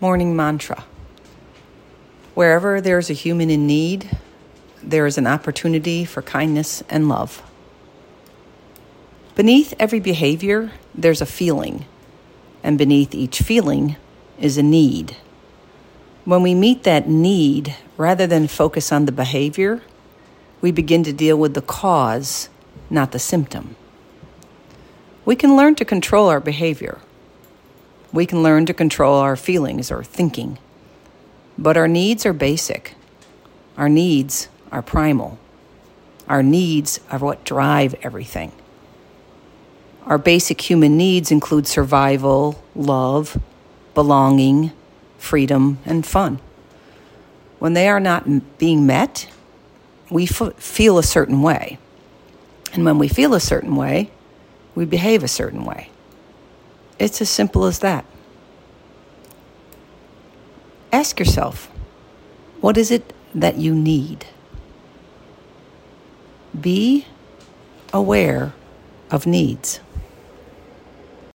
Morning Mantra Wherever there's a human in need, there is an opportunity for kindness and love. Beneath every behavior, there's a feeling, and beneath each feeling is a need. When we meet that need, rather than focus on the behavior, we begin to deal with the cause, not the symptom. We can learn to control our behavior we can learn to control our feelings or thinking. But our needs are basic. Our needs are primal. Our needs are what drive everything. Our basic human needs include survival, love, belonging, freedom, and fun. When they are not being met, we f- feel a certain way. And when we feel a certain way, we behave a certain way. It's as simple as that. Ask yourself, what is it that you need? Be aware of needs.